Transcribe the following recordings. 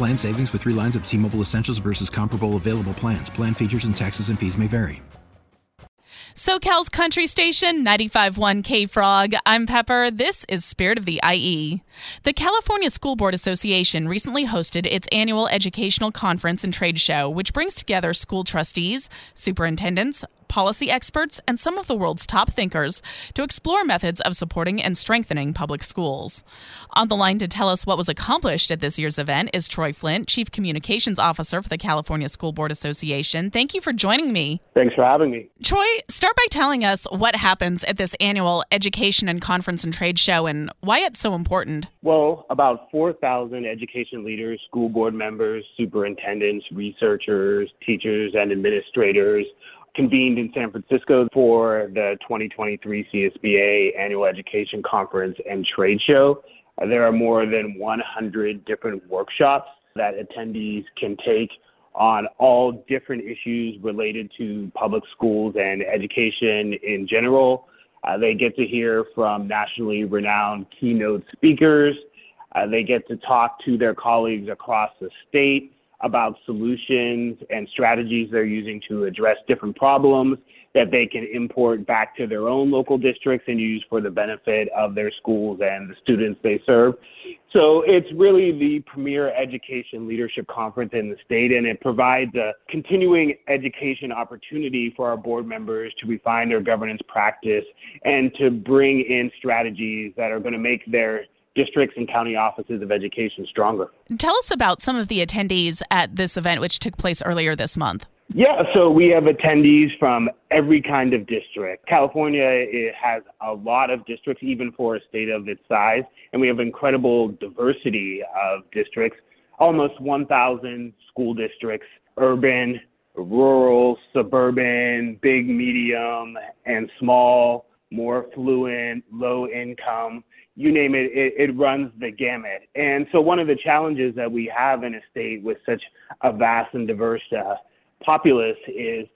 Plan savings with three lines of T Mobile Essentials versus comparable available plans. Plan features and taxes and fees may vary. SoCal's country station, 95.1 K Frog. I'm Pepper. This is Spirit of the IE. The California School Board Association recently hosted its annual educational conference and trade show, which brings together school trustees, superintendents, policy experts, and some of the world's top thinkers to explore methods of supporting and strengthening public schools. On the line to tell us what was accomplished at this year's event is Troy Flint, Chief Communications Officer for the California School Board Association. Thank you for joining me. Thanks for having me. Troy, start by telling us what happens at this annual education and conference and trade show and why it's so important. Well, about 4,000 education leaders, school board members, superintendents, researchers, teachers, and administrators convened in San Francisco for the 2023 CSBA Annual Education Conference and Trade Show. Uh, there are more than 100 different workshops that attendees can take on all different issues related to public schools and education in general. Uh, they get to hear from nationally renowned keynote speakers. Uh, they get to talk to their colleagues across the state about solutions and strategies they're using to address different problems that they can import back to their own local districts and use for the benefit of their schools and the students they serve. So it's really the premier education leadership conference in the state, and it provides a continuing education opportunity for our board members to refine their governance practice and to bring in strategies that are going to make their districts and county offices of education stronger. Tell us about some of the attendees at this event, which took place earlier this month. Yeah, so we have attendees from every kind of district. California it has a lot of districts, even for a state of its size, and we have incredible diversity of districts. Almost 1,000 school districts, urban, rural, suburban, big, medium, and small, more affluent, low income you name it, it, it runs the gamut. And so one of the challenges that we have in a state with such a vast and diverse uh, populace is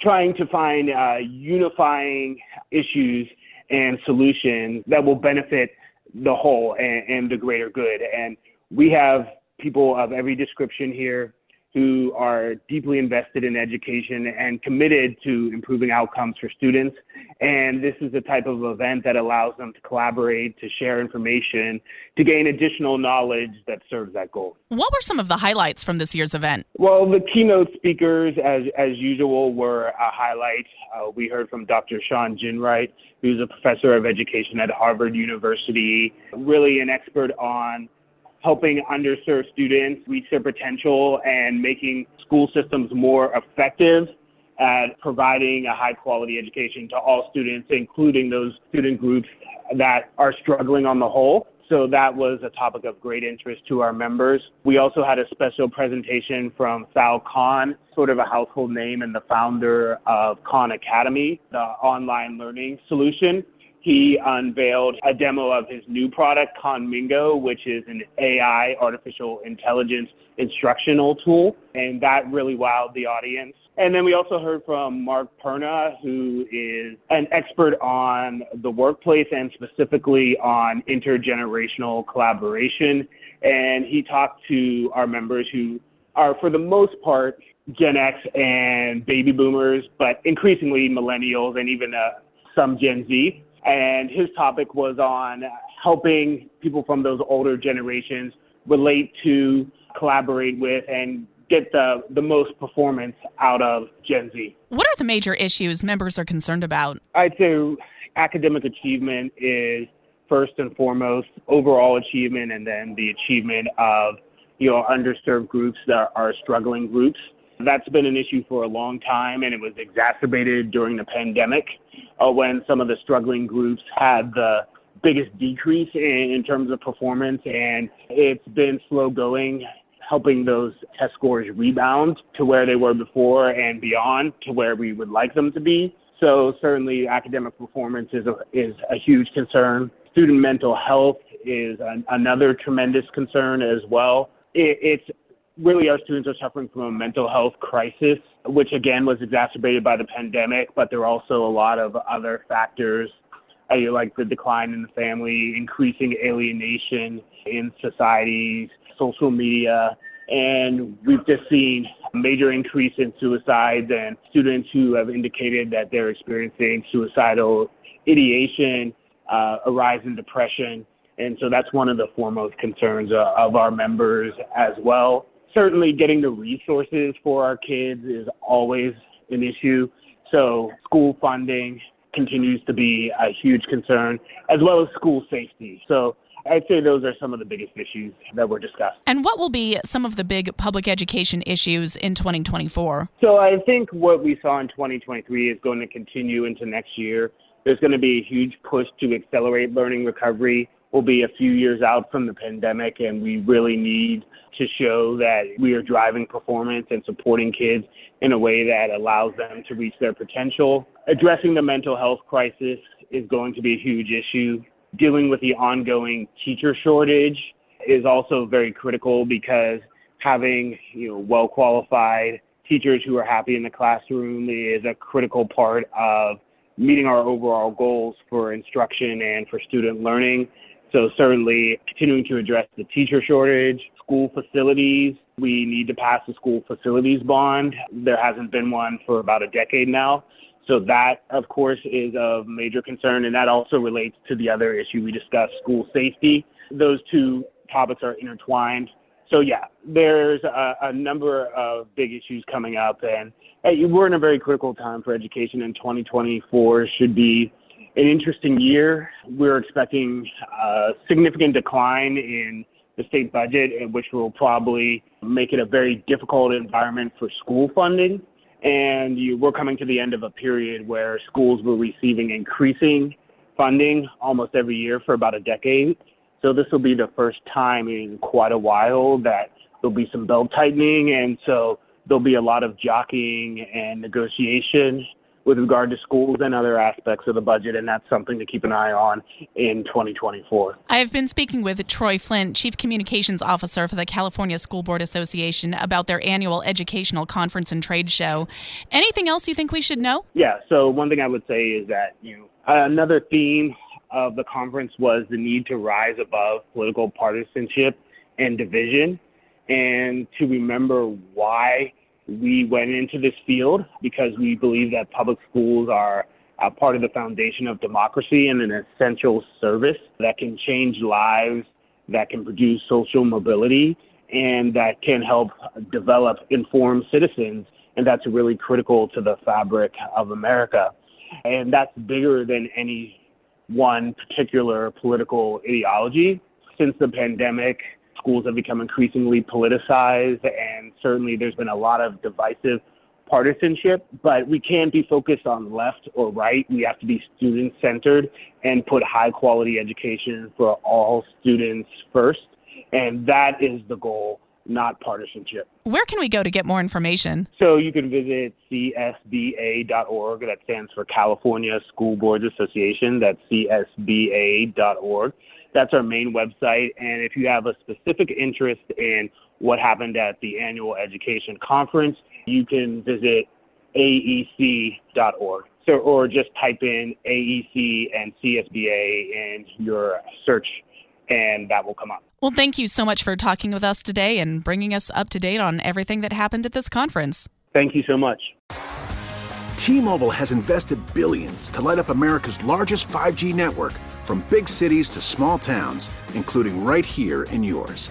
trying to find uh, unifying issues and solutions that will benefit the whole and, and the greater good. And we have people of every description here who are deeply invested in education and committed to improving outcomes for students. And this is the type of event that allows them to collaborate, to share information, to gain additional knowledge that serves that goal. What were some of the highlights from this year's event? Well, the keynote speakers, as, as usual, were a highlight. Uh, we heard from Dr. Shawn Ginwright, who's a professor of education at Harvard University, really an expert on helping underserved students reach their potential and making school systems more effective at providing a high quality education to all students, including those student groups that are struggling on the whole. So that was a topic of great interest to our members. We also had a special presentation from Sal Khan, sort of a household name and the founder of Khan Academy, the online learning solution he unveiled a demo of his new product, Khanmigo, which is an AI, artificial intelligence instructional tool. And that really wowed the audience. And then we also heard from Mark Perna, who is an expert on the workplace and specifically on intergenerational collaboration. And he talked to our members who are, for the most part, Gen X and baby boomers, but increasingly millennials and even uh, some Gen Z and his topic was on helping people from those older generations relate to, collaborate with, and get the, the most performance out of Gen Z. What are the major issues members are concerned about? I'd say academic achievement is first and foremost overall achievement and then the achievement of you know underserved groups that are struggling groups that's been an issue for a long time and it was exacerbated during the pandemic uh, when some of the struggling groups had the biggest decrease in, in terms of performance and it's been slow going helping those test scores rebound to where they were before and beyond to where we would like them to be so certainly academic performance is a, is a huge concern. Student mental health is an, another tremendous concern as well. It, it's really our students are suffering from a mental health crisis, which again was exacerbated by the pandemic, but there are also a lot of other factors uh, like the decline in the family, increasing alienation in societies, social media, and we've just seen a major increase in suicides and students who have indicated that they're experiencing suicidal ideation, uh, a rise in depression. And so that's one of the foremost concerns uh, of our members as well. Certainly, getting the resources for our kids is always an issue. So, school funding continues to be a huge concern, as well as school safety. So, I'd say those are some of the biggest issues that were discussed. And what will be some of the big public education issues in 2024? So I think what we saw in 2023 is going to continue into next year. There's going to be a huge push to accelerate learning recovery. We'll be a few years out from the pandemic, and we really need to show that we are driving performance and supporting kids in a way that allows them to reach their potential. Addressing the mental health crisis is going to be a huge issue dealing with the ongoing teacher shortage is also very critical because having you know well qualified teachers who are happy in the classroom is a critical part of meeting our overall goals for instruction and for student learning. So certainly continuing to address the teacher shortage, school facilities. We need to pass the school facilities bond. There hasn't been one for about a decade now. So that, of course, is of major concern, and that also relates to the other issue we discussed, school safety. Those two topics are intertwined. So yeah, there's a, a number of big issues coming up, and hey, we're in a very critical time for education, and 2024 should be an interesting year. We're expecting a significant decline in the state budget, which will probably make it a very difficult environment for school funding and you, we're coming to the end of a period where schools were receiving increasing funding almost every year for about a decade. So this will be the first time in quite a while that there'll be some belt tightening, and so there'll be a lot of jockeying and negotiation with regard to schools and other aspects of the budget, and that's something to keep an eye on in 2024. I have been speaking with Troy Flint, Chief Communications Officer for the California School Board Association, about their annual educational conference and trade show. Anything else you think we should know? Yeah, so one thing I would say is that, you know, another theme of the conference was the need to rise above political partisanship and division and to remember why we went into this field because we believe that public schools are a part of the foundation of democracy and an essential service that can change lives, that can produce social mobility, and that can help develop informed citizens. And that's really critical to the fabric of America. And that's bigger than any one particular political ideology. Since the pandemic, schools have become increasingly politicized, certainly there's been a lot of divisive partisanship, but we can't be focused on left or right. We have to be student centered and put high quality education for all students first. And that is the goal, not partisanship. Where can we go to get more information? So you can visit csba.org. That stands for California School Boards Association. That's csba.org. That's our main website. And if you have a specific interest in what happened at the annual education conference, you can visit aec.org. So, or just type in AEC and CSBA in your search, and that will come up. Well, thank you so much for talking with us today and bringing us up to date on everything that happened at this conference. Thank you so much. T-Mobile has invested billions to light up America's largest 5G network from big cities to small towns, including right here in yours.